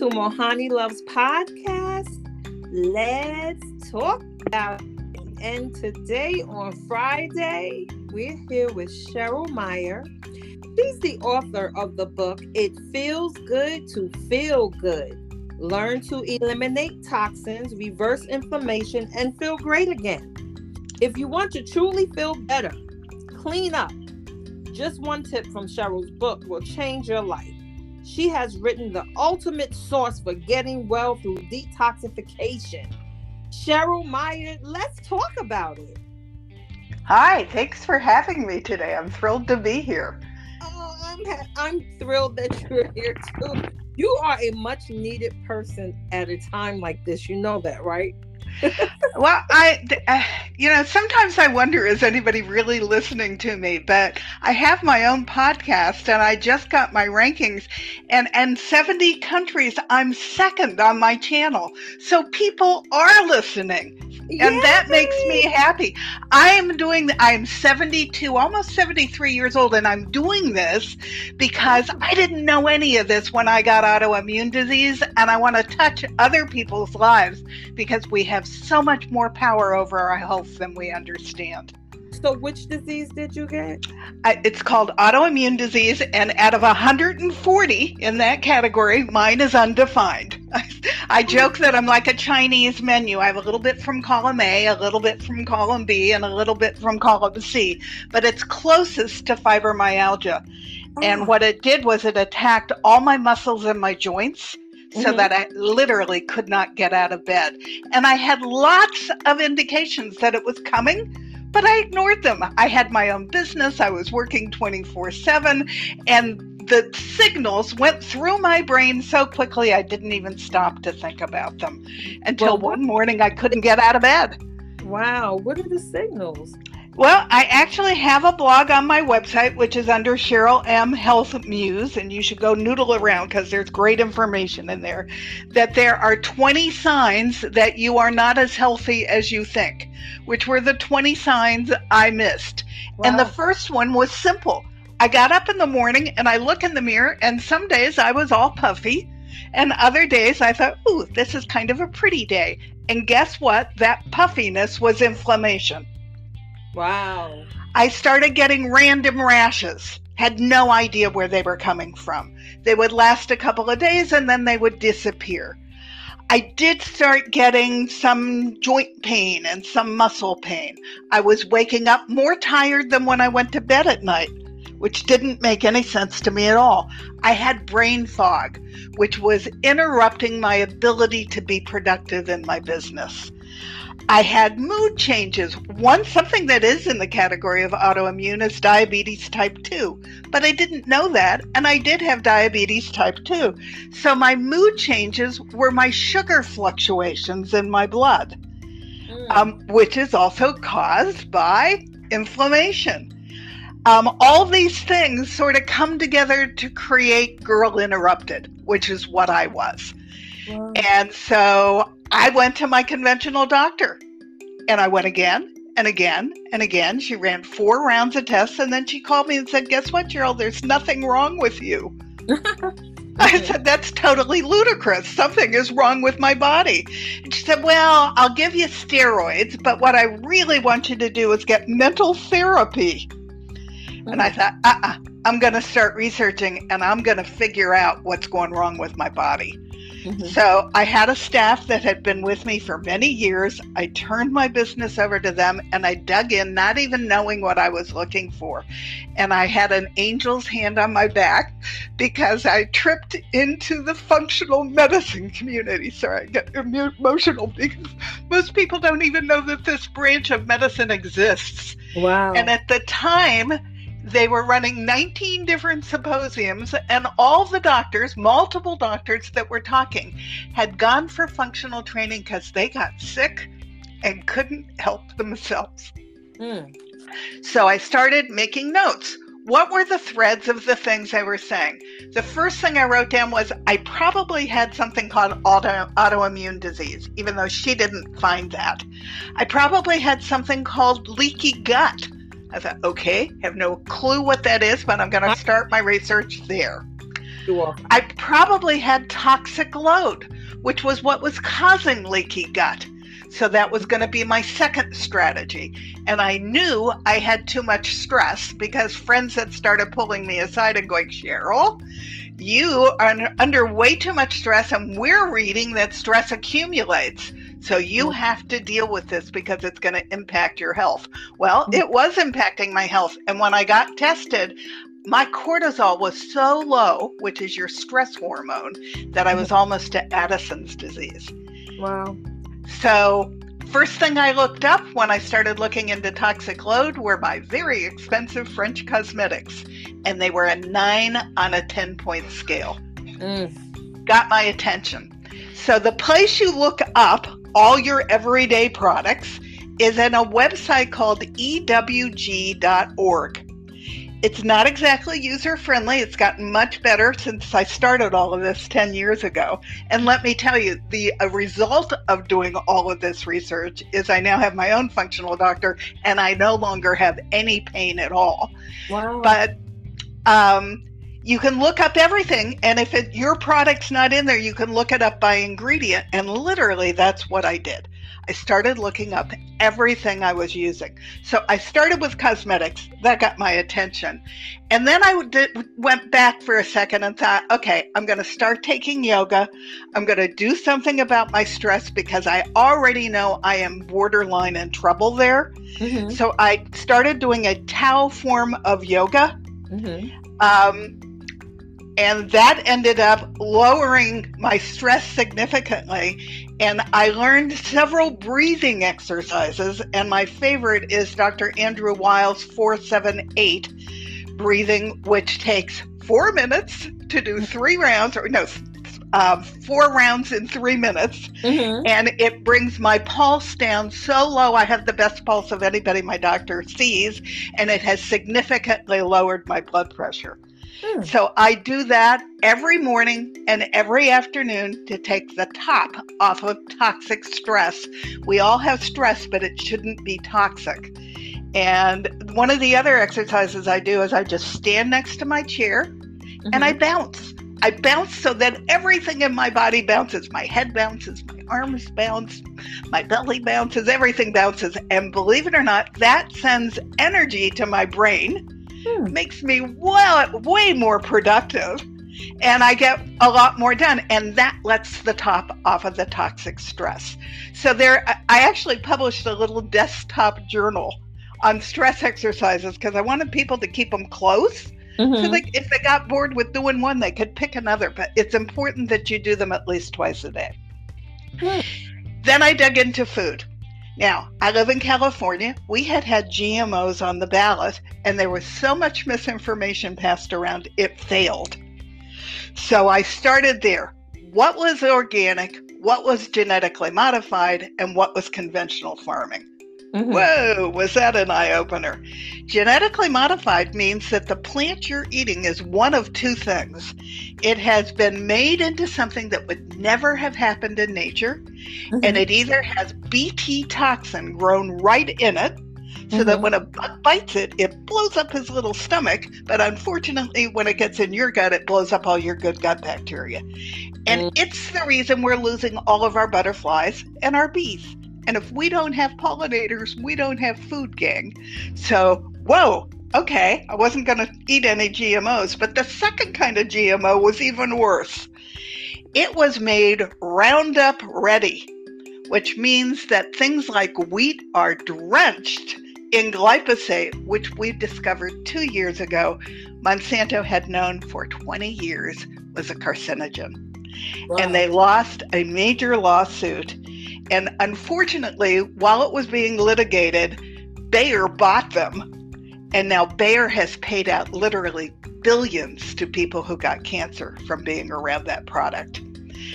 to Mohanni Loves Podcast. Let's talk about it. And today on Friday, we're here with Cheryl Meyer. She's the author of the book It Feels Good to Feel Good. Learn to eliminate toxins, reverse inflammation, and feel great again. If you want to truly feel better, clean up. Just one tip from Cheryl's book will change your life. She has written the ultimate source for getting well through detoxification. Cheryl Meyer, let's talk about it. Hi, thanks for having me today. I'm thrilled to be here. Oh, I'm, ha- I'm thrilled that you're here too. You are a much needed person at a time like this. You know that, right? Well, I, uh, you know, sometimes I wonder is anybody really listening to me? But I have my own podcast, and I just got my rankings, and and seventy countries. I'm second on my channel, so people are listening, and Yay! that makes me happy. I am doing. I'm 72, almost 73 years old, and I'm doing this because I didn't know any of this when I got autoimmune disease, and I want to touch other people's lives because we have so much more power over our health than we understand. So, which disease did you get? I, it's called autoimmune disease, and out of 140 in that category, mine is undefined. I, I joke that I'm like a Chinese menu. I have a little bit from column A, a little bit from column B, and a little bit from column C, but it's closest to fibromyalgia. Oh. And what it did was it attacked all my muscles and my joints so mm-hmm. that I literally could not get out of bed. And I had lots of indications that it was coming, but I ignored them. I had my own business, I was working 24 7, and the signals went through my brain so quickly I didn't even stop to think about them until well, one morning I couldn't get out of bed. Wow, what are the signals? Well, I actually have a blog on my website, which is under Cheryl M. Health Muse, and you should go noodle around because there's great information in there. That there are 20 signs that you are not as healthy as you think, which were the 20 signs I missed. Wow. And the first one was simple. I got up in the morning and I look in the mirror, and some days I was all puffy, and other days I thought, ooh, this is kind of a pretty day. And guess what? That puffiness was inflammation. Wow. I started getting random rashes. Had no idea where they were coming from. They would last a couple of days and then they would disappear. I did start getting some joint pain and some muscle pain. I was waking up more tired than when I went to bed at night, which didn't make any sense to me at all. I had brain fog, which was interrupting my ability to be productive in my business. I had mood changes. One, something that is in the category of autoimmune is diabetes type 2, but I didn't know that, and I did have diabetes type 2. So my mood changes were my sugar fluctuations in my blood, mm. um, which is also caused by inflammation. Um, all these things sort of come together to create Girl Interrupted, which is what I was. Wow. And so I went to my conventional doctor and I went again and again and again. She ran four rounds of tests and then she called me and said, Guess what, Gerald? There's nothing wrong with you. I said, That's totally ludicrous. Something is wrong with my body. And she said, Well, I'll give you steroids, but what I really want you to do is get mental therapy. And I thought, uh uh-uh, uh, i am going to start researching and I'm going to figure out what's going wrong with my body. Mm-hmm. So I had a staff that had been with me for many years. I turned my business over to them and I dug in, not even knowing what I was looking for. And I had an angel's hand on my back because I tripped into the functional medicine community. Sorry, I get emotional because most people don't even know that this branch of medicine exists. Wow. And at the time, they were running 19 different symposiums, and all the doctors, multiple doctors that were talking, had gone for functional training because they got sick and couldn't help themselves. Mm. So I started making notes. What were the threads of the things they were saying? The first thing I wrote down was I probably had something called auto, autoimmune disease, even though she didn't find that. I probably had something called leaky gut I thought, okay, have no clue what that is, but I'm going to start my research there. I probably had toxic load, which was what was causing leaky gut. So that was going to be my second strategy. And I knew I had too much stress because friends had started pulling me aside and going, Cheryl, you are under way too much stress, and we're reading that stress accumulates. So you mm. have to deal with this because it's going to impact your health. Well, mm. it was impacting my health. And when I got tested, my cortisol was so low, which is your stress hormone, that I was mm. almost to Addison's disease. Wow. So, first thing I looked up when I started looking into toxic load were my very expensive French cosmetics, and they were a nine on a 10 point scale. Mm. Got my attention. So, the place you look up all your everyday products is in a website called ewg.org. It's not exactly user friendly. It's gotten much better since I started all of this 10 years ago. And let me tell you, the result of doing all of this research is I now have my own functional doctor and I no longer have any pain at all. Wow. But um, you can look up everything and if it, your product's not in there you can look it up by ingredient and literally that's what i did. I started looking up everything i was using. So i started with cosmetics. That got my attention. And then i did, went back for a second and thought okay i'm going to start taking yoga. I'm going to do something about my stress because i already know i am borderline in trouble there. Mm-hmm. so i started doing a tao form of yoga. Mm-hmm. um, and that ended up lowering my stress significantly. And I learned several breathing exercises. And my favorite is Dr. Andrew Weil's 478 breathing, which takes four minutes to do three rounds, or no, um, four rounds in three minutes, mm-hmm. and it brings my pulse down so low. I have the best pulse of anybody my doctor sees, and it has significantly lowered my blood pressure. Hmm. So I do that every morning and every afternoon to take the top off of toxic stress. We all have stress, but it shouldn't be toxic. And one of the other exercises I do is I just stand next to my chair mm-hmm. and I mm-hmm. bounce. I bounce so that everything in my body bounces. My head bounces, my arms bounce, my belly bounces, everything bounces. And believe it or not, that sends energy to my brain hmm. makes me well way more productive and I get a lot more done. And that lets the top off of the toxic stress. So there, I actually published a little desktop journal on stress exercises because I wanted people to keep them close. Mm-hmm. So like if they got bored with doing one, they could pick another. But it's important that you do them at least twice a day. Hmm. Then I dug into food. Now, I live in California. We had had GMOs on the ballot, and there was so much misinformation passed around, it failed. So I started there. What was organic? What was genetically modified? And what was conventional farming? Mm-hmm. Whoa, was that an eye opener? Genetically modified means that the plant you're eating is one of two things. It has been made into something that would never have happened in nature, mm-hmm. and it either has Bt toxin grown right in it, so mm-hmm. that when a bug bites it, it blows up his little stomach. But unfortunately, when it gets in your gut, it blows up all your good gut bacteria. And mm. it's the reason we're losing all of our butterflies and our bees. And if we don't have pollinators, we don't have food, gang. So, whoa, okay, I wasn't going to eat any GMOs. But the second kind of GMO was even worse. It was made Roundup ready, which means that things like wheat are drenched in glyphosate, which we discovered two years ago, Monsanto had known for 20 years was a carcinogen. Wow. And they lost a major lawsuit and unfortunately, while it was being litigated, Bayer bought them. And now Bayer has paid out literally billions to people who got cancer from being around that product.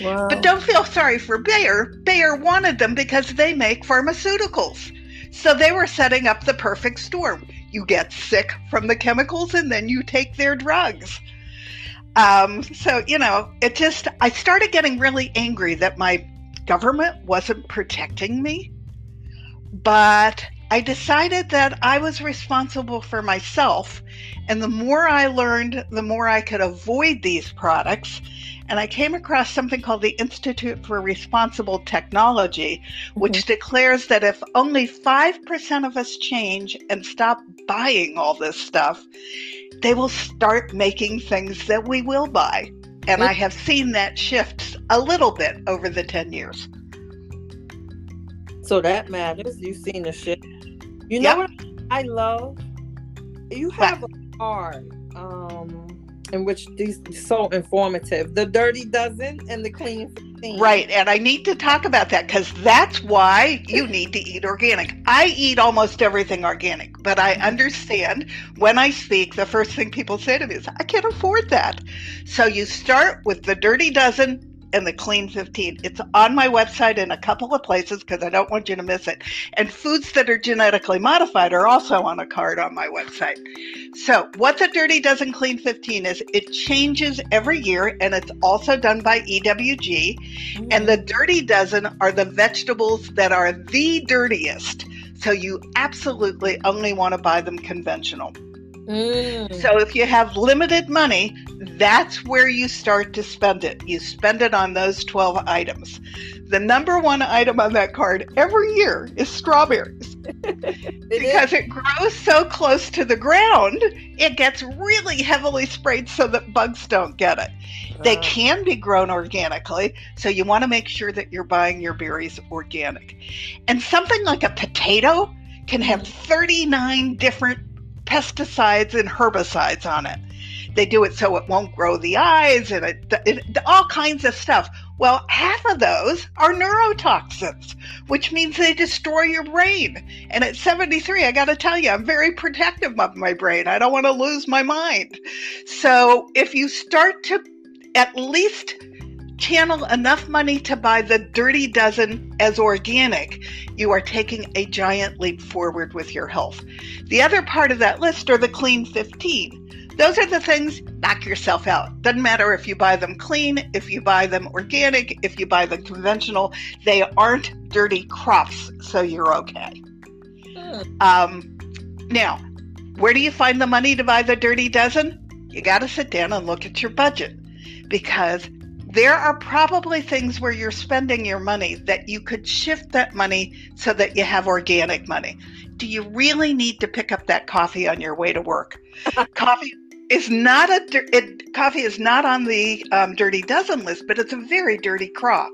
Wow. But don't feel sorry for Bayer. Bayer wanted them because they make pharmaceuticals. So they were setting up the perfect storm. You get sick from the chemicals and then you take their drugs. Um, so, you know, it just, I started getting really angry that my government wasn't protecting me. But I decided that I was responsible for myself. And the more I learned, the more I could avoid these products. And I came across something called the Institute for Responsible Technology, which mm-hmm. declares that if only 5% of us change and stop buying all this stuff, they will start making things that we will buy. And I have seen that shift a little bit over the 10 years. So that matters. You've seen the shift. You know yep. what I love? You have what? a card um, in which these so informative. The dirty dozen and the clean 15. Right. And I need to talk about that because that's why you need to eat organic. I eat almost everything organic, but I mm-hmm. understand when I speak, the first thing people say to me is, I can't afford that. So you start with the dirty dozen and the Clean 15. It's on my website in a couple of places because I don't want you to miss it. And foods that are genetically modified are also on a card on my website. So, what the Dirty Dozen Clean 15 is, it changes every year and it's also done by EWG. Mm. And the Dirty Dozen are the vegetables that are the dirtiest. So, you absolutely only want to buy them conventional. Mm. So if you have limited money, that's where you start to spend it. You spend it on those 12 items. The number one item on that card every year is strawberries. it because is. it grows so close to the ground, it gets really heavily sprayed so that bugs don't get it. Uh. They can be grown organically, so you want to make sure that you're buying your berries organic. And something like a potato can have mm. 39 different pesticides and herbicides on it. They do it so it won't grow the eyes and it, it, all kinds of stuff. Well, half of those are neurotoxins, which means they destroy your brain. And at 73, I got to tell you, I'm very protective of my brain. I don't want to lose my mind. So if you start to at least channel enough money to buy the dirty dozen as organic, you are taking a giant leap forward with your health. The other part of that list are the clean 15. Those are the things, knock yourself out. Doesn't matter if you buy them clean, if you buy them organic, if you buy them conventional, they aren't dirty crops, so you're okay. Um, now, where do you find the money to buy the dirty dozen? You got to sit down and look at your budget because there are probably things where you're spending your money that you could shift that money so that you have organic money. Do you really need to pick up that coffee on your way to work? coffee is not a it, coffee is not on the um, dirty dozen list, but it's a very dirty crop.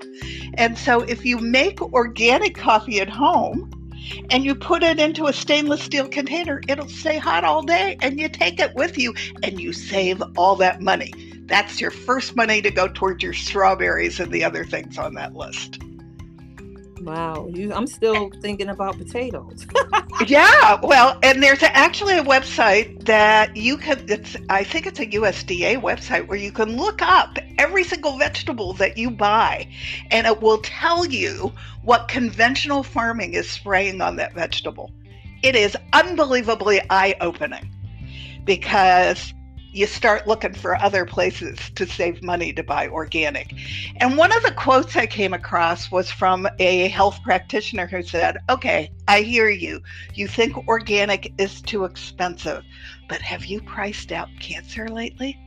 And so if you make organic coffee at home, and you put it into a stainless steel container, it'll stay hot all day and you take it with you and you save all that money. That's your first money to go towards your strawberries and the other things on that list. Wow, you, I'm still thinking about potatoes. yeah, well, and there's actually a website that you can. It's I think it's a USDA website where you can look up every single vegetable that you buy, and it will tell you what conventional farming is spraying on that vegetable. It is unbelievably eye opening because you start looking for other places to save money to buy organic. And one of the quotes I came across was from a health practitioner who said, Okay, I hear you. You think organic is too expensive, but have you priced out cancer lately?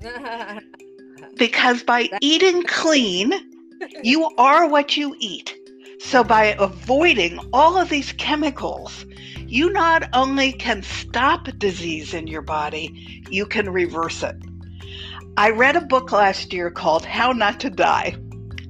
because by eating clean, you are what you eat. So, by avoiding all of these chemicals, you not only can stop disease in your body, you can reverse it. I read a book last year called How Not to Die.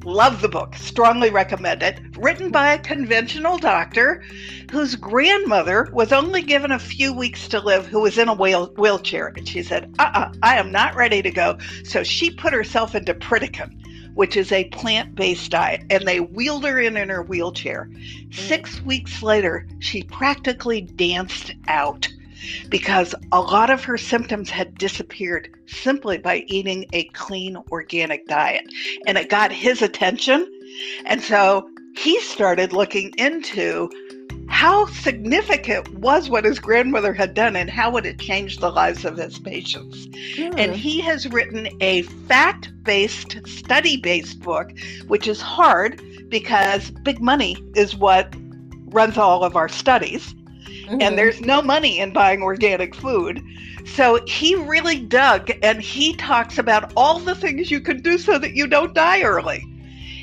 Love the book, strongly recommend it. Written by a conventional doctor whose grandmother was only given a few weeks to live, who was in a wheel- wheelchair. And she said, uh uh-uh, uh I am not ready to go. So she put herself into Pritikin which is a plant based diet, and they wheeled her in in her wheelchair. Mm. Six weeks later, she practically danced out because a lot of her symptoms had disappeared simply by eating a clean organic diet. And it got his attention. And so he started looking into how significant was what his grandmother had done and how would it change the lives of his patients. And he has written a fact based, study based book, which is hard because big money is what runs all of our studies. Mm-hmm. And there's no money in buying organic food. So he really dug and he talks about all the things you can do so that you don't die early.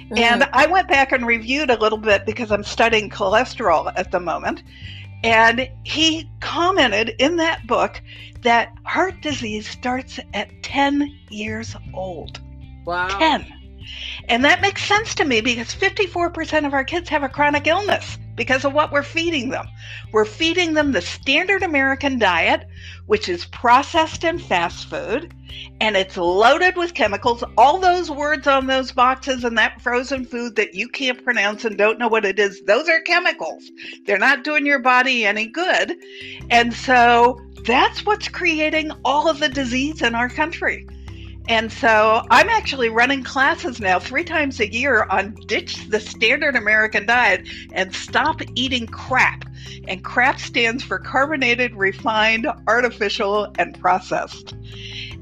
Mm-hmm. And I went back and reviewed a little bit because I'm studying cholesterol at the moment. And he commented in that book that heart disease starts at 10 years old. Wow. 10. And that makes sense to me because 54% of our kids have a chronic illness because of what we're feeding them. We're feeding them the standard American diet, which is processed and fast food, and it's loaded with chemicals. All those words on those boxes and that frozen food that you can't pronounce and don't know what it is, those are chemicals. They're not doing your body any good. And so that's what's creating all of the disease in our country. And so I'm actually running classes now three times a year on ditch the standard American diet and stop eating crap. And crap stands for carbonated, refined, artificial, and processed.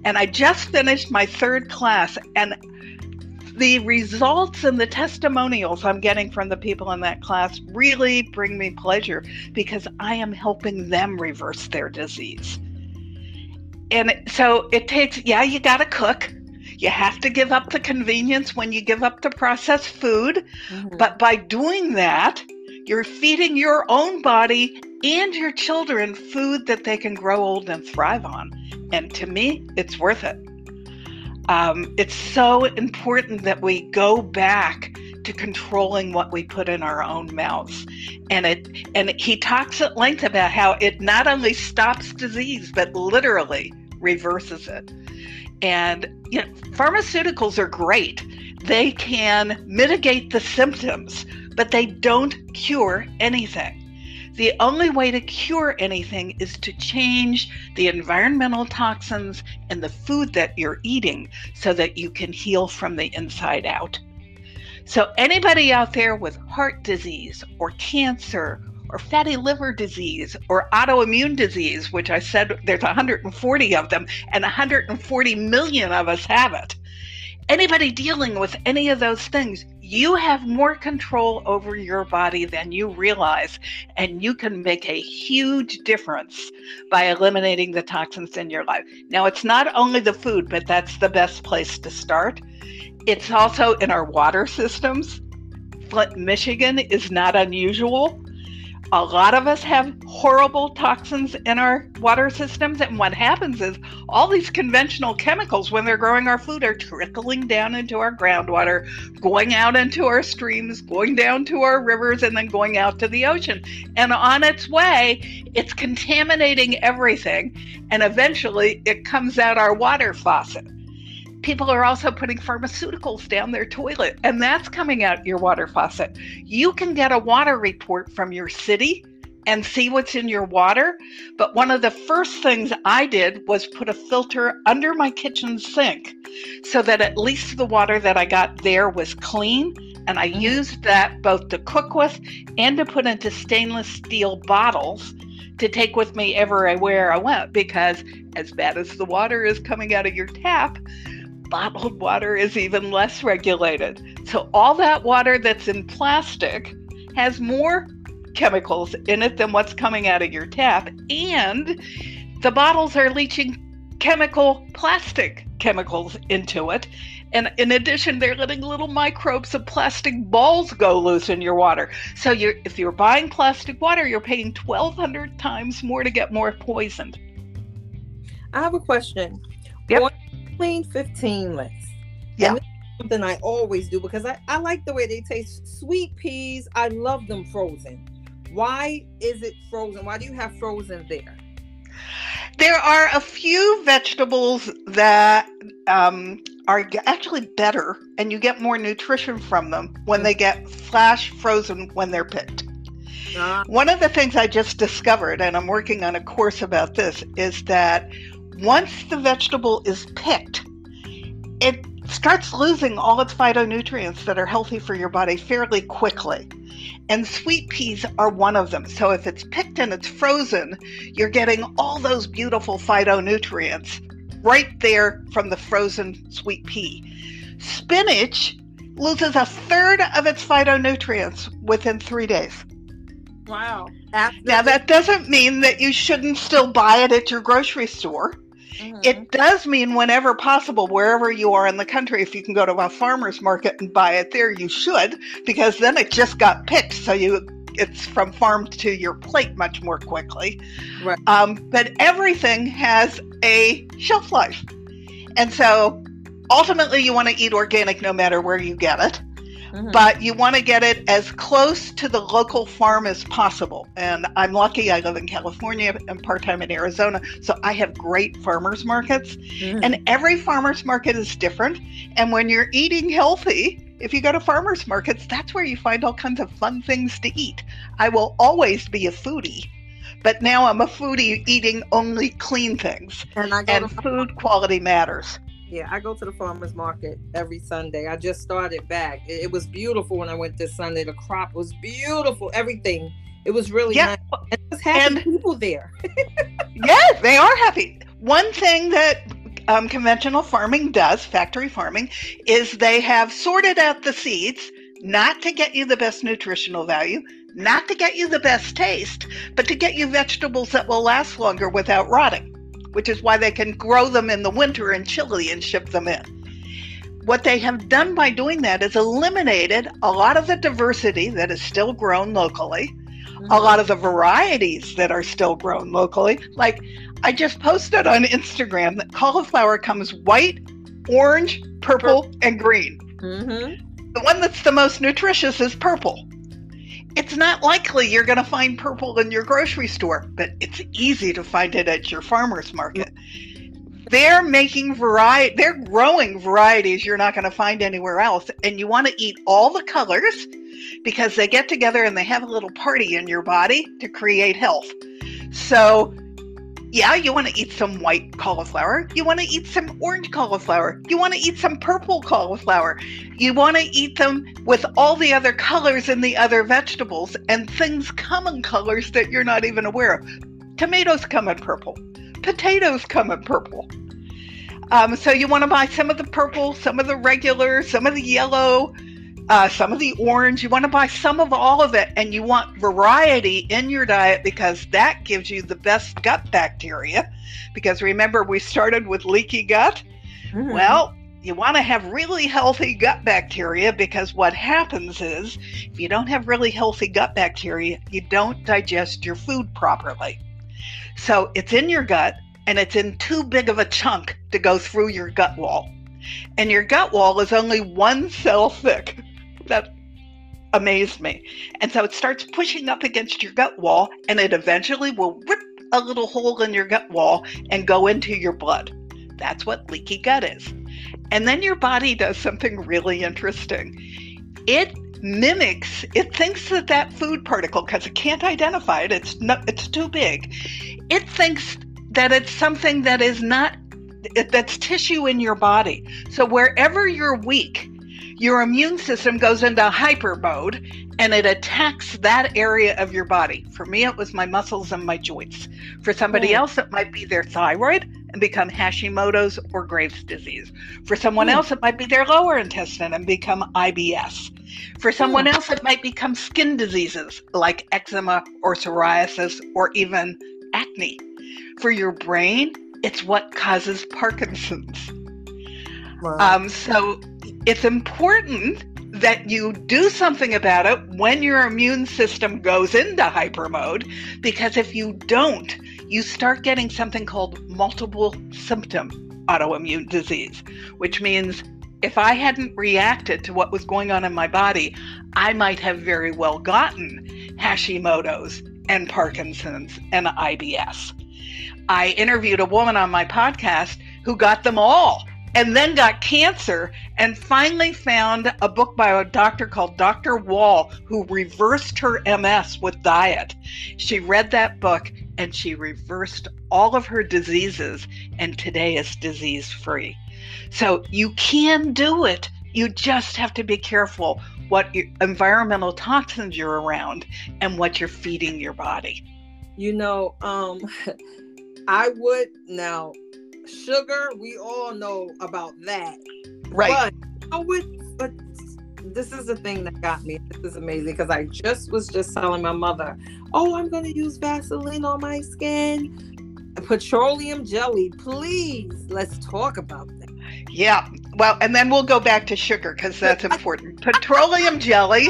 And I just finished my third class, and the results and the testimonials I'm getting from the people in that class really bring me pleasure because I am helping them reverse their disease and so it takes yeah you got to cook. You have to give up the convenience when you give up the processed food. Mm-hmm. but by doing that you're feeding your own body and your children food that they can grow old and thrive on. And to me it's worth it. Um, it's so important that we go back to controlling what we put in our own mouths. And it and he talks at length about how it not only stops disease, but literally reverses it. And you know, pharmaceuticals are great. They can mitigate the symptoms, but they don't cure anything. The only way to cure anything is to change the environmental toxins and the food that you're eating so that you can heal from the inside out. So, anybody out there with heart disease or cancer or fatty liver disease or autoimmune disease, which I said there's 140 of them and 140 million of us have it. Anybody dealing with any of those things, you have more control over your body than you realize, and you can make a huge difference by eliminating the toxins in your life. Now, it's not only the food, but that's the best place to start. It's also in our water systems. Flint, Michigan is not unusual. A lot of us have horrible toxins in our water systems. And what happens is all these conventional chemicals, when they're growing our food, are trickling down into our groundwater, going out into our streams, going down to our rivers, and then going out to the ocean. And on its way, it's contaminating everything. And eventually, it comes out our water faucet people are also putting pharmaceuticals down their toilet, and that's coming out your water faucet. You can get a water report from your city and see what's in your water. But one of the first things I did was put a filter under my kitchen sink so that at least the water that I got there was clean. And I mm-hmm. used that both to cook with and to put into stainless steel bottles to take with me everywhere I went because, as bad as the water is coming out of your tap, bottled water is even less regulated. So, all that water that's in plastic has more chemicals in it than what's coming out of your tap. And the bottles are leaching chemical plastic chemicals into it. And in addition, they're letting little microbes of plastic balls go loose in your water. So you're, if you're buying plastic water, you're paying 1,200 times more to get more poisoned. I have a question. Yep clean 15 list. Yeah. something I always do because I, I like the way they taste. Sweet peas, I love them frozen. Why is it frozen? Why do you have frozen there? There are a few vegetables that um, are actually better and you get more nutrition from them when they get flash frozen when they're picked. Uh, One of the things I just discovered, and I'm working on a course about this, is that once the vegetable is picked, it starts losing all its phytonutrients that are healthy for your body fairly quickly. And sweet peas are one of them. So if it's picked and it's frozen, you're getting all those beautiful phytonutrients right there from the frozen sweet pea. Spinach loses a third of its phytonutrients within three days. Wow. After now, that doesn't mean that you shouldn't still buy it at your grocery store. Mm-hmm. It does mean whenever possible, wherever you are in the country, if you can go to a farmer's market and buy it there, you should, because then it just got picked. So you it's from farm to your plate much more quickly. Right. Um, but everything has a shelf life. And so ultimately, you want to eat organic no matter where you get it. Mm-hmm. But you want to get it as close to the local farm as possible. And I'm lucky I live in California and part time in Arizona. So I have great farmers markets. Mm-hmm. And every farmers market is different. And when you're eating healthy, if you go to farmers markets, that's where you find all kinds of fun things to eat. I will always be a foodie, but now I'm a foodie eating only clean things. And, and food quality matters. Yeah, I go to the farmers market every Sunday. I just started back. It, was beautiful when I went this Sunday. The crop was beautiful. Everything. It was really yeah. nice. And there's happy and, people there. yes, they are happy. One thing that um, conventional farming does, factory farming, is they have sorted out the seeds not to get you the best nutritional value, not to get you the best taste, but to get you vegetables that will last longer without rotting, which is why they can grow them in the winter in Chile and ship them in. What they have done by doing that is eliminated a lot of the diversity that is still grown locally, mm-hmm. a lot of the varieties that are still grown locally. Like I just posted on Instagram that cauliflower comes white, orange, purple, and green. Mm-hmm. The one that's the most nutritious is purple. It's not likely you're going to find purple in your grocery store, but it's easy to find it at your farmer's market. They're making variety, they're growing varieties you're not going to find anywhere else. And you want to eat all the colors because they get together and they have a little party in your body to create health. So yeah, you want to eat some white cauliflower. You want to eat some orange cauliflower. You want to eat some purple cauliflower. You want to eat them with all the other colors in the other vegetables, and things come in colors that you're not even aware of. Tomatoes come in purple, potatoes come in purple. Um, so you want to buy some of the purple, some of the regular, some of the yellow, uh, some of the orange. You want to buy some of all of it, and you want variety in your diet because that gives you the best gut bacteria. Because remember, we started with leaky gut. Mm. Well, you want to have really healthy gut bacteria because what happens is if you don't have really healthy gut bacteria, you don't digest your food properly. So it's in your gut and it's in too big of a chunk to go through your gut wall. And your gut wall is only one cell thick that amazed me. And so it starts pushing up against your gut wall, and it eventually will rip a little hole in your gut wall and go into your blood. That's what leaky gut is. And then your body does something really interesting. It mimics, it thinks that that food particle, because it can't identify it, it's, not, it's too big, it thinks that it's something that is not, that's tissue in your body. So wherever you're weak, your immune system goes into hyper mode and it attacks that area of your body. For me, it was my muscles and my joints. For somebody mm. else, it might be their thyroid and become Hashimoto's or Graves' disease. For someone mm. else, it might be their lower intestine and become IBS. For someone mm. else, it might become skin diseases like eczema or psoriasis or even acne. For your brain, it's what causes Parkinson's. Wow. Um, so it's important that you do something about it when your immune system goes into hyper mode, because if you don't, you start getting something called multiple symptom autoimmune disease, which means if I hadn't reacted to what was going on in my body, I might have very well gotten Hashimoto's and Parkinson's and IBS. I interviewed a woman on my podcast who got them all and then got cancer and finally found a book by a doctor called Dr. Wahls who reversed her MS with diet. She read that book and she reversed all of her diseases and today is disease free. So you can do it. You just have to be careful what environmental toxins you're around and what you're feeding your body. You know, um I would now sugar, we all know about that. Right. But with this is the thing that got me. This is amazing because I just was just telling my mother, "Oh, I'm going to use Vaseline on my skin." Petroleum jelly, please. Let's talk about that. Yeah. Well, and then we'll go back to sugar because that's important. Petroleum jelly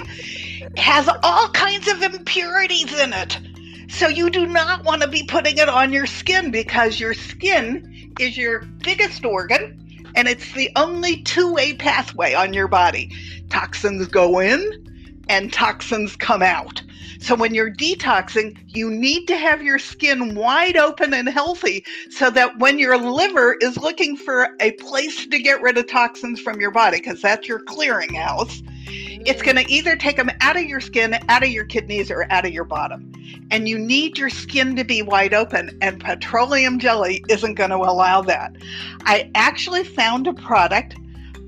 has all kinds of impurities in it. So you do not want to be putting it on your skin because your skin is your biggest organ and it's the only two-way pathway on your body. Toxins go in and toxins come out. So when you're detoxing, you need to have your skin wide open and healthy so that when your liver is looking for a place to get rid of toxins from your body, because that's your clearinghouse, it's going to mm. either take them out of your skin, out of your kidneys, or out of your bottom. And you need your skin to be wide open, and petroleum jelly isn't going to allow that. I actually found a product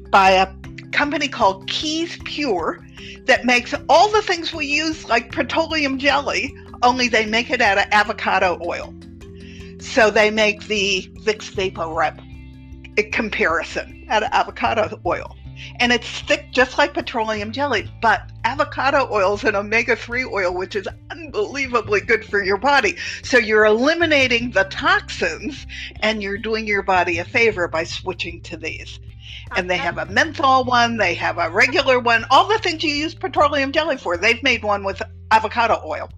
by a company called Keys Pure that makes all the things we use, like petroleum jelly, only they make it out of avocado oil. So they make the Vicks VapoRub eh, comparison out of avocado oil. And it's thick just like petroleum jelly, but avocado oil is an omega 3 oil, which is unbelievably good for your body. So you're eliminating the toxins and you're doing your body a favor by switching to these and they have a menthol one, they have a regular one, all the things you use petroleum jelly for. They've made one with avocado oil.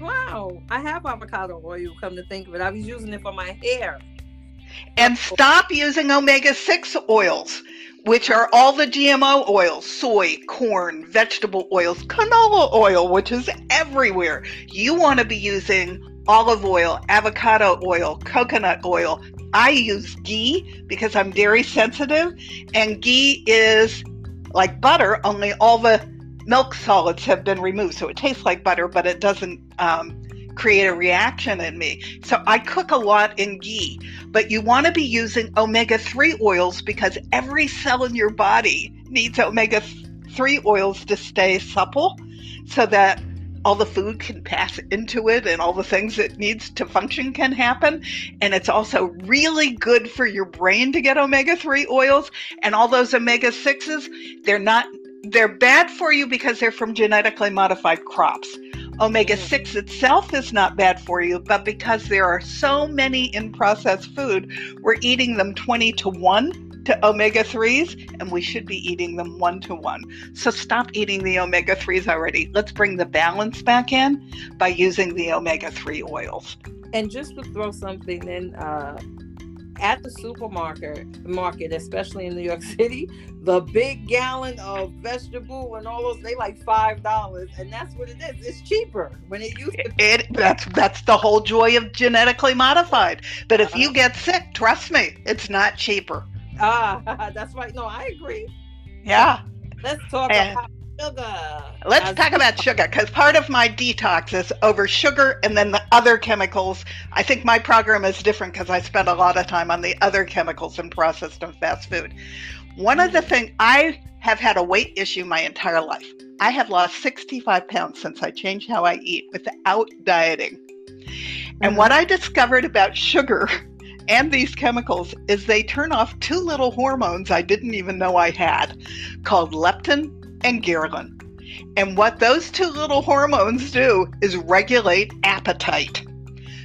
Wow, I have avocado oil, come to think of it. I was using it for my hair. And stop using omega 6 oils, which are all the GMO oils soy, corn, vegetable oils, canola oil, which is everywhere. You want to be using olive oil, avocado oil, coconut oil, I use ghee because I'm dairy sensitive, and ghee is like butter, only all the milk solids have been removed. So it tastes like butter, but it doesn't um, create a reaction in me. So I cook a lot in ghee, but you want to be using omega 3 oils because every cell in your body needs omega 3 oils to stay supple so that all the food can pass into it and all the things it needs to function can happen. And it's also really good for your brain to get omega 3 oils and all those omega 6s. They're not, they're bad for you because they're from genetically modified crops. Omega 6 itself is not bad for you, but because there are so many in processed food, we're eating them 20 to 1 to omega 3s, and we should be eating them one to one. So stop eating the omega 3s already. Let's bring the balance back in by using the omega 3 oils. And just to throw something in, uh, at the supermarket market, especially in New York City, the big gallon of vegetable and all those they like five dollars, and that's what it is. It's cheaper when it used to. It that's that's the whole joy of genetically modified. But if you uh-huh. get sick, trust me, it's not cheaper. Ah, that's right. No, I agree. Yeah. Let's talk and about sugar. Let's talk about sugar because part of my detox is over sugar and then the other chemicals. I think my program is different because I spend a lot of time on the other chemicals and processed and fast food. One of the things I have had a weight issue my entire life. I have lost 65 pounds since I changed how I eat without dieting. And mm-hmm. what I discovered about sugar and these chemicals is they turn off two little hormones I didn't even know I had called leptin and ghrelin. And what those two little hormones do is regulate appetite.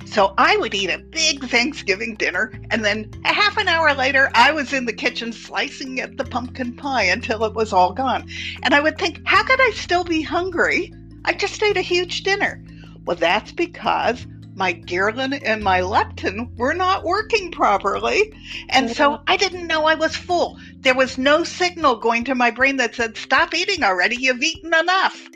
So I would eat a big Thanksgiving dinner, and then a half an hour later, I was in the kitchen slicing at the pumpkin pie until it was all gone. And I would think, how could I still be hungry? I just ate a huge dinner. Well, that's because my ghrelin and my leptin were not working properly. And so I didn't know I was full. There was no signal going to my brain that said, Stop eating already, you've eaten enough.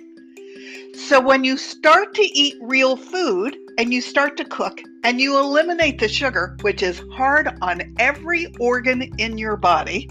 So when you start to eat real food and you start to cook and you eliminate the sugar, which is hard on every organ in your body,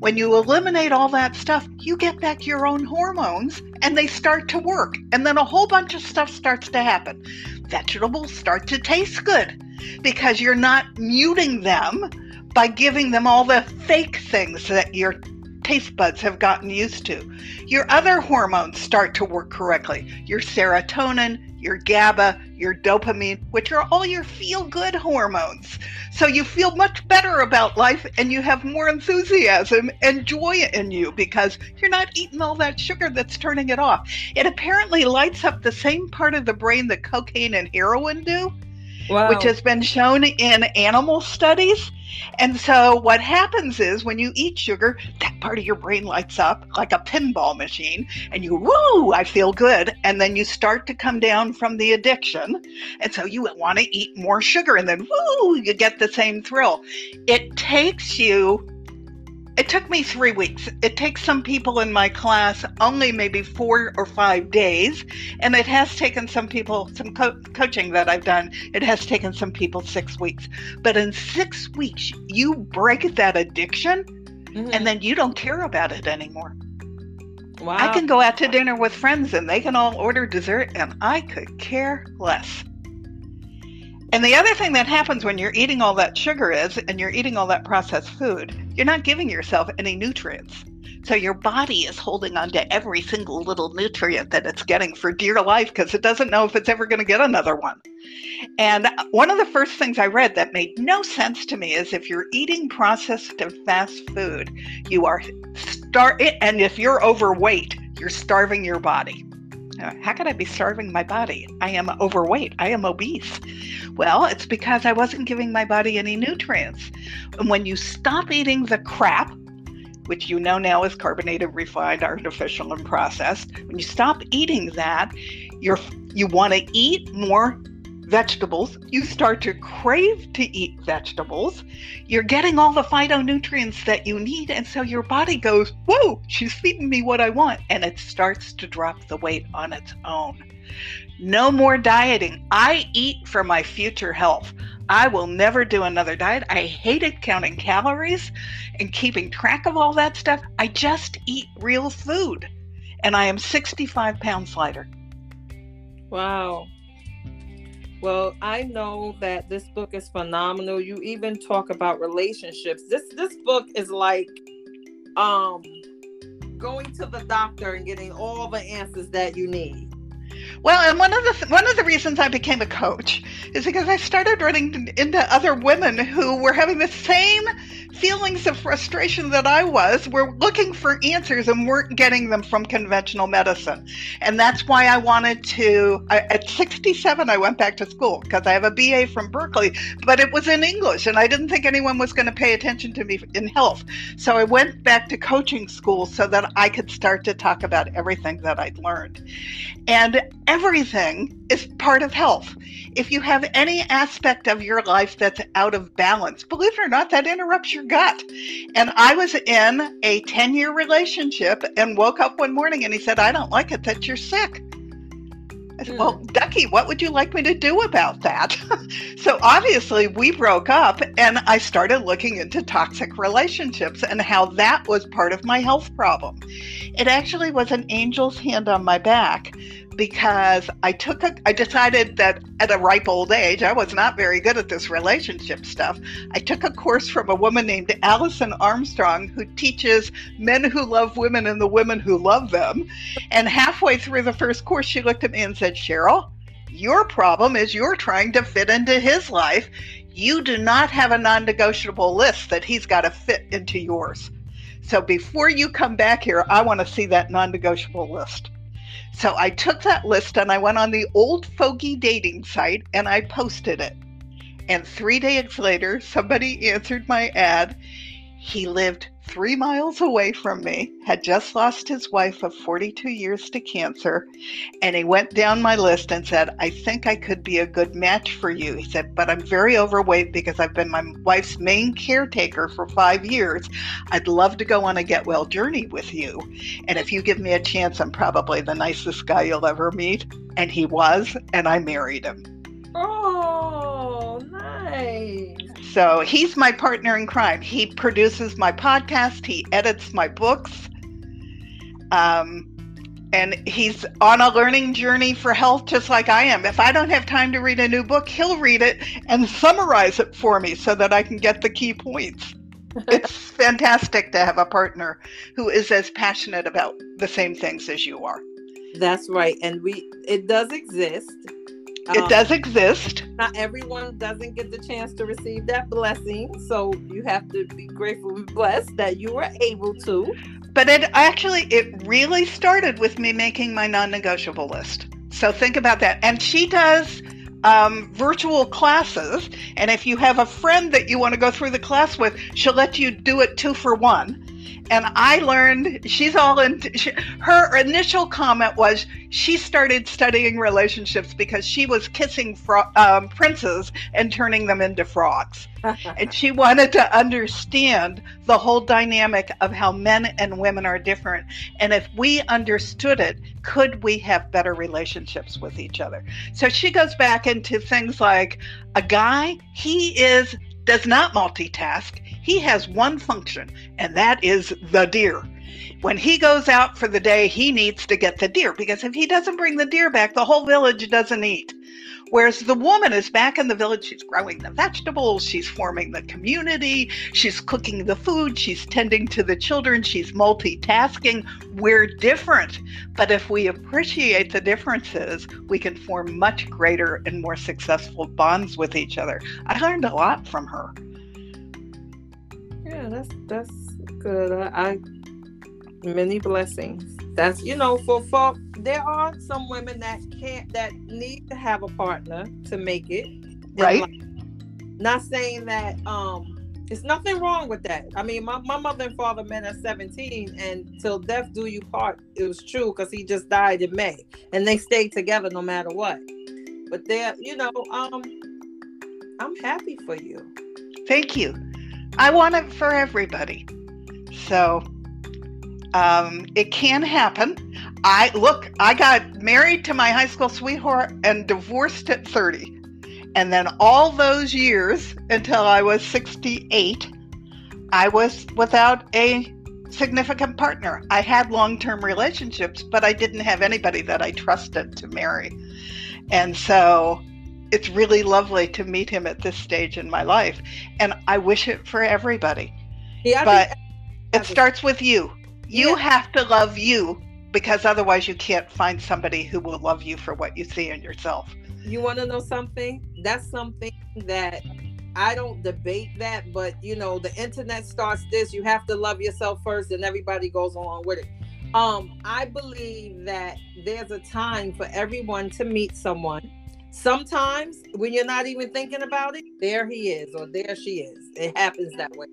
when you eliminate all that stuff, you get back your own hormones and they start to work. And then a whole bunch of stuff starts to happen. Vegetables start to taste good because you're not muting them by giving them all the fake things that you're taste buds have gotten used to. Your other hormones start to work correctly. Your serotonin, your GABA, your dopamine, which are all your feel good hormones. So you feel much better about life and you have more enthusiasm and joy in you because you're not eating all that sugar that's turning it off. It apparently lights up the same part of the brain that cocaine and heroin do wow. which has been shown in animal studies. And so, what happens is when you eat sugar, that part of your brain lights up like a pinball machine, and you, woo, I feel good. And then you start to come down from the addiction. And so, you want to eat more sugar, and then, woo, you get the same thrill. It takes you it took me three weeks. It takes some people in my class only maybe four or five days. And it has taken some people, some co- coaching that I've done, it has taken some people six weeks. But in six weeks, you break that addiction mm-hmm. and then you don't care about it anymore. Wow. I can go out to dinner with friends and they can all order dessert and I could care less. And the other thing that happens when you're eating all that sugar is, and you're eating all that processed food, you're not giving yourself any nutrients. So your body is holding on to every single little nutrient that it's getting for dear life because it doesn't know if it's ever going to get another one. And one of the first things I read that made no sense to me is if you're eating processed and fast food, you are star and if you're overweight, you're starving your body. Uh, how could I be starving my body? I am overweight. I am obese. Well, it's because I wasn't giving my body any nutrients. And when you stop eating the crap, which you know now is carbonated, refined, artificial, and processed, when you stop eating that, you're you want to eat more vegetables, you start to crave to eat vegetables. You're getting all the phytonutrients that you need. And so your body goes, Whoa, she's feeding me what I want. And it starts to drop the weight on its own. No more dieting. I eat for my future health. I will never do another diet. I hated counting calories and keeping track of all that stuff. I just eat real food. And I am 65 pounds lighter. Wow. Well, I know that this book is phenomenal. You even talk about relationships. This this book is like um going to the doctor and getting all the answers that you need. Well, and one of the one of the reasons I became a coach is because I started running into other women who were having the same feelings of frustration that I was. Were looking for answers and weren't getting them from conventional medicine, and that's why I wanted to. I, at 67, I went back to school because I have a BA from Berkeley, but it was in English, and I didn't think anyone was going to pay attention to me in health. So I went back to coaching school so that I could start to talk about everything that I'd learned, and everything is part of health. If you have any aspect of your life that's out of balance, believe it or not, that interrupts your gut. And I was in a 10 year relationship and woke up one morning and he said, I don't like it that you're sick. I said, Well, hmm. Ducky, what would you like me to do about that? so obviously, we broke up, and I started looking into toxic relationships and how that was part of my health problem. It actually was an angel's hand on my back because I took a, I decided that at a ripe old age, I was not very good at this relationship stuff. I took a course from a woman named Alison Armstrong who teaches men who love women and the women who love them. And halfway through the first course, she looked at me and said, Cheryl, your problem is you're trying to fit into his life. You do not have a non negotiable list that he's got to fit into yours. So before you come back here, I want to see that non negotiable list. So I took that list and I went on the old fogey dating site and I posted it. And three days later, somebody answered my ad. He lived three miles away from me, had just lost his wife of 42 years to cancer, and he went down my list and said, I think I could be a good match for you. He said, but I'm very overweight because I've been my wife's main caretaker for five years. I'd love to go on a get well journey with you. And if you give me a chance, I'm probably the nicest guy you'll ever meet. And he was, and I married him. Oh, nice. So he's my partner in crime. He produces my podcast, he edits my books. Um, and he's on a learning journey for health just like I am. If I don't have time to read a new book, he'll read it and summarize it for me so that I can get the key points. it's fantastic to have a partner who is as passionate about the same things as you are. That's right. And we it does exist. It um, does exist. Not everyone doesn't get the chance to receive that blessing. So you have to be grateful and blessed that you were able to. But it actually it really started with me making my non-negotiable list. So think about that. And she does um, virtual classes. And if you have a friend that you want to go through the class with, she'll let you do it two for one and I learned she's all in. She, her initial comment was she started studying relationships because she was kissing fro- um, princes and turning them into frogs, and she wanted to understand the whole dynamic of how men and women are different, and if we understood it, could we have better relationships with each other? So she goes back into things like a guy. He is does not multitask. He has one function, and that is the deer. When he goes out for the day, he needs to get the deer because if he doesn't bring the deer back, the whole village doesn't eat. Whereas the woman is back in the village, she's growing the vegetables, she's forming the community, she's cooking the food, she's tending to the children, she's multitasking. We're different. But if we appreciate the differences, we can form much greater and more successful bonds with each other. I learned a lot from her. Yeah, that's that's good. I, I many blessings. That's you know for for there are some women that can't that need to have a partner to make it. Right. Not saying that um it's nothing wrong with that. I mean, my, my mother and father met at 17, and till death do you part. It was true because he just died in May, and they stayed together no matter what. But they're, you know, um, I'm happy for you. Thank you. I want it for everybody. So um, it can happen. I look, I got married to my high school sweetheart and divorced at 30. And then all those years until I was 68, I was without a significant partner. I had long term relationships, but I didn't have anybody that I trusted to marry. And so it's really lovely to meet him at this stage in my life and i wish it for everybody yeah, but it starts with you you yeah. have to love you because otherwise you can't find somebody who will love you for what you see in yourself you want to know something that's something that i don't debate that but you know the internet starts this you have to love yourself first and everybody goes along with it um i believe that there's a time for everyone to meet someone Sometimes when you're not even thinking about it, there he is or there she is. It happens that way.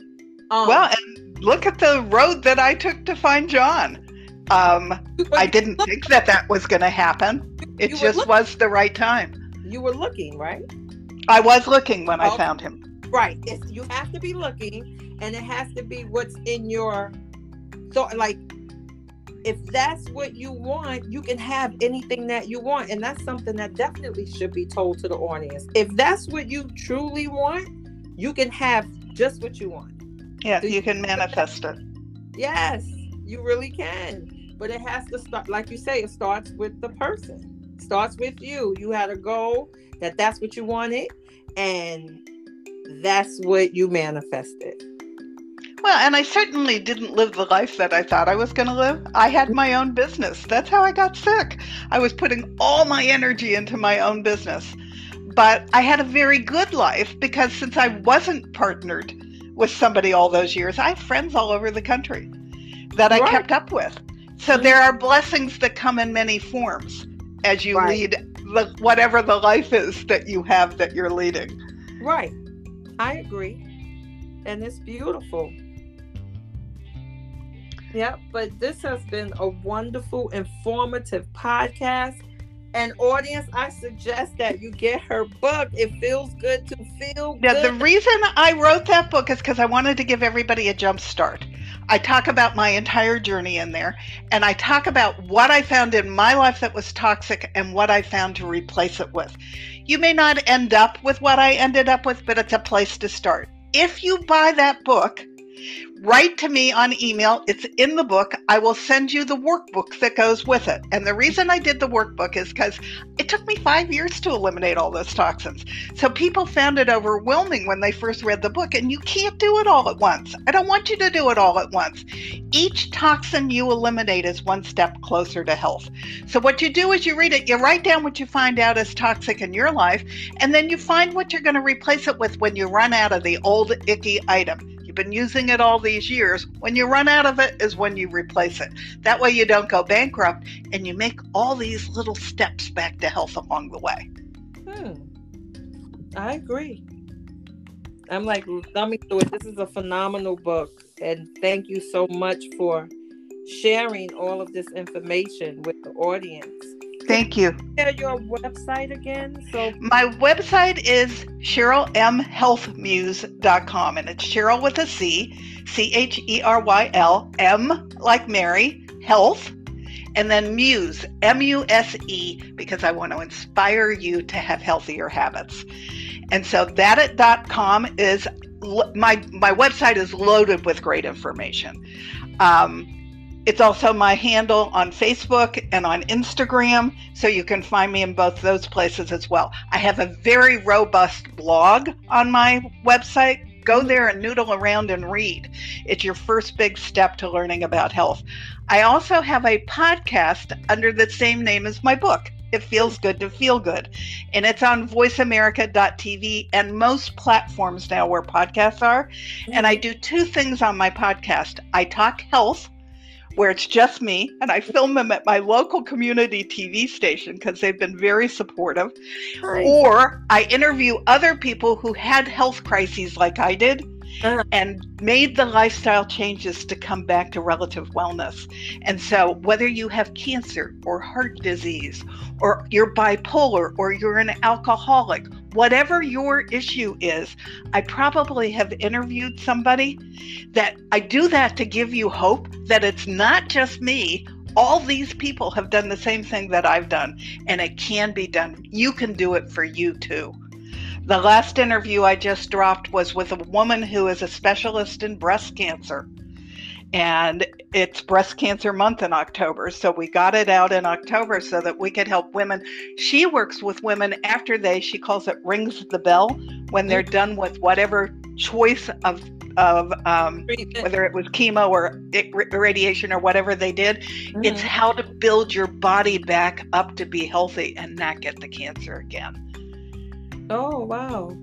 Um, well, and look at the road that I took to find John. Um, I didn't think that that was going to happen. It just was the right time. You were looking, right? I was looking when okay. I found him. Right. It's, you have to be looking, and it has to be what's in your thought. Like if that's what you want, you can have anything that you want. And that's something that definitely should be told to the audience. If that's what you truly want, you can have just what you want. Yeah, you can manifest it. Yes, you really can. But it has to start, like you say, it starts with the person. It starts with you. You had a goal that that's what you wanted, and that's what you manifested. Well, and I certainly didn't live the life that I thought I was going to live. I had my own business. That's how I got sick. I was putting all my energy into my own business. But I had a very good life because since I wasn't partnered with somebody all those years, I have friends all over the country that I kept up with. So there are blessings that come in many forms as you right. lead the, whatever the life is that you have that you're leading. Right. I agree. And it's beautiful. Yep, but this has been a wonderful, informative podcast. And audience, I suggest that you get her book. It feels good to feel yeah, good. the reason I wrote that book is because I wanted to give everybody a jump start. I talk about my entire journey in there, and I talk about what I found in my life that was toxic and what I found to replace it with. You may not end up with what I ended up with, but it's a place to start. If you buy that book, write to me on email. It's in the book. I will send you the workbook that goes with it. And the reason I did the workbook is because it took me five years to eliminate all those toxins. So people found it overwhelming when they first read the book, and you can't do it all at once. I don't want you to do it all at once. Each toxin you eliminate is one step closer to health. So what you do is you read it, you write down what you find out is toxic in your life, and then you find what you're going to replace it with when you run out of the old icky item. You've been using it all these years. When you run out of it is when you replace it. That way you don't go bankrupt and you make all these little steps back to health along the way. Hmm. I agree. I'm like thumbing through it. This is a phenomenal book. And thank you so much for sharing all of this information with the audience. Thank you. Share your website again. So my website is CherylMHealthMuse.com and it's Cheryl with a C, C H E R Y L, M like Mary, health, and then Muse, M U S E, because I want to inspire you to have healthier habits. And so thatit.com is my my website is loaded with great information. Um, it's also my handle on Facebook and on Instagram, so you can find me in both those places as well. I have a very robust blog on my website. Go there and noodle around and read. It's your first big step to learning about health. I also have a podcast under the same name as my book. It feels good to feel good. And it's on voiceamerica.tv and most platforms now where podcasts are. And I do two things on my podcast I talk health where it's just me and I film them at my local community TV station because they've been very supportive. Nice. Or I interview other people who had health crises like I did and made the lifestyle changes to come back to relative wellness. And so, whether you have cancer or heart disease, or you're bipolar, or you're an alcoholic, whatever your issue is, I probably have interviewed somebody that I do that to give you hope that it's not just me. All these people have done the same thing that I've done, and it can be done. You can do it for you too. The last interview I just dropped was with a woman who is a specialist in breast cancer. And it's breast cancer month in October. So we got it out in October so that we could help women. She works with women after they, she calls it rings the bell, when they're done with whatever choice of of um, whether it was chemo or radiation or whatever they did. Mm-hmm. It's how to build your body back up to be healthy and not get the cancer again. Oh, wow.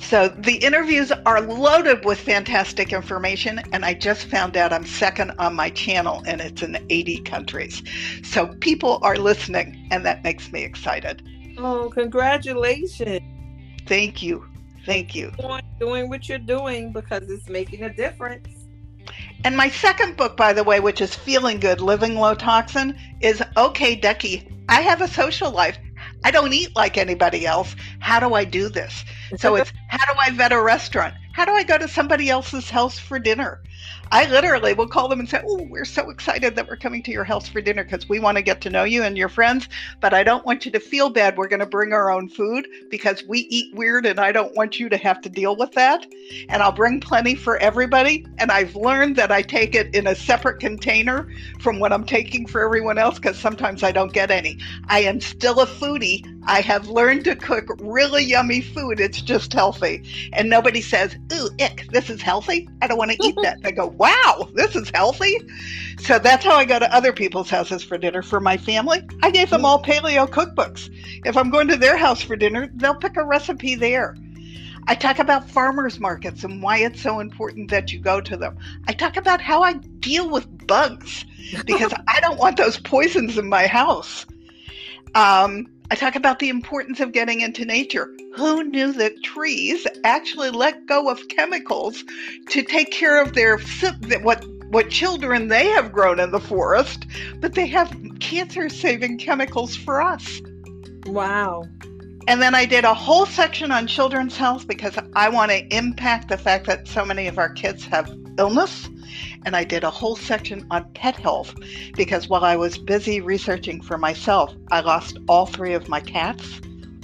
So the interviews are loaded with fantastic information, and I just found out I'm second on my channel, and it's in 80 countries. So people are listening, and that makes me excited. Oh, congratulations! Thank you, thank you. Doing, doing what you're doing because it's making a difference. And my second book, by the way, which is Feeling Good, Living Low Toxin, is Okay, Ducky. I have a social life. I don't eat like anybody else. How do I do this? So it's how do I vet a restaurant? How do I go to somebody else's house for dinner? I literally will call them and say, Oh, we're so excited that we're coming to your house for dinner because we want to get to know you and your friends, but I don't want you to feel bad. We're going to bring our own food because we eat weird and I don't want you to have to deal with that. And I'll bring plenty for everybody. And I've learned that I take it in a separate container from what I'm taking for everyone else because sometimes I don't get any. I am still a foodie. I have learned to cook really yummy food. It's just healthy. And nobody says, Ooh, ick, this is healthy. I don't want to eat that. Go, wow, this is healthy. So that's how I go to other people's houses for dinner for my family. I gave them all paleo cookbooks. If I'm going to their house for dinner, they'll pick a recipe there. I talk about farmers markets and why it's so important that you go to them. I talk about how I deal with bugs because I don't want those poisons in my house. Um, I talk about the importance of getting into nature. Who knew that trees actually let go of chemicals to take care of their what what children they have grown in the forest, but they have cancer saving chemicals for us. Wow. And then I did a whole section on children's health because I want to impact the fact that so many of our kids have illness and I did a whole section on pet health because while I was busy researching for myself, I lost all three of my cats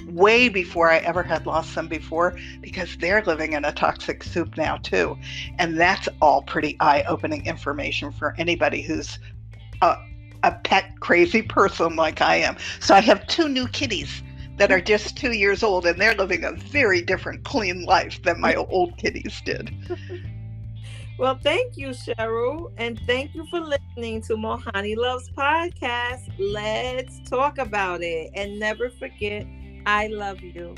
way before I ever had lost them before because they're living in a toxic soup now too. And that's all pretty eye opening information for anybody who's a, a pet crazy person like I am. So I have two new kitties that are just two years old and they're living a very different clean life than my old kitties did. Well, thank you, Cheryl, and thank you for listening to Mohanni Loves Podcast. Let's talk about it and never forget I love you.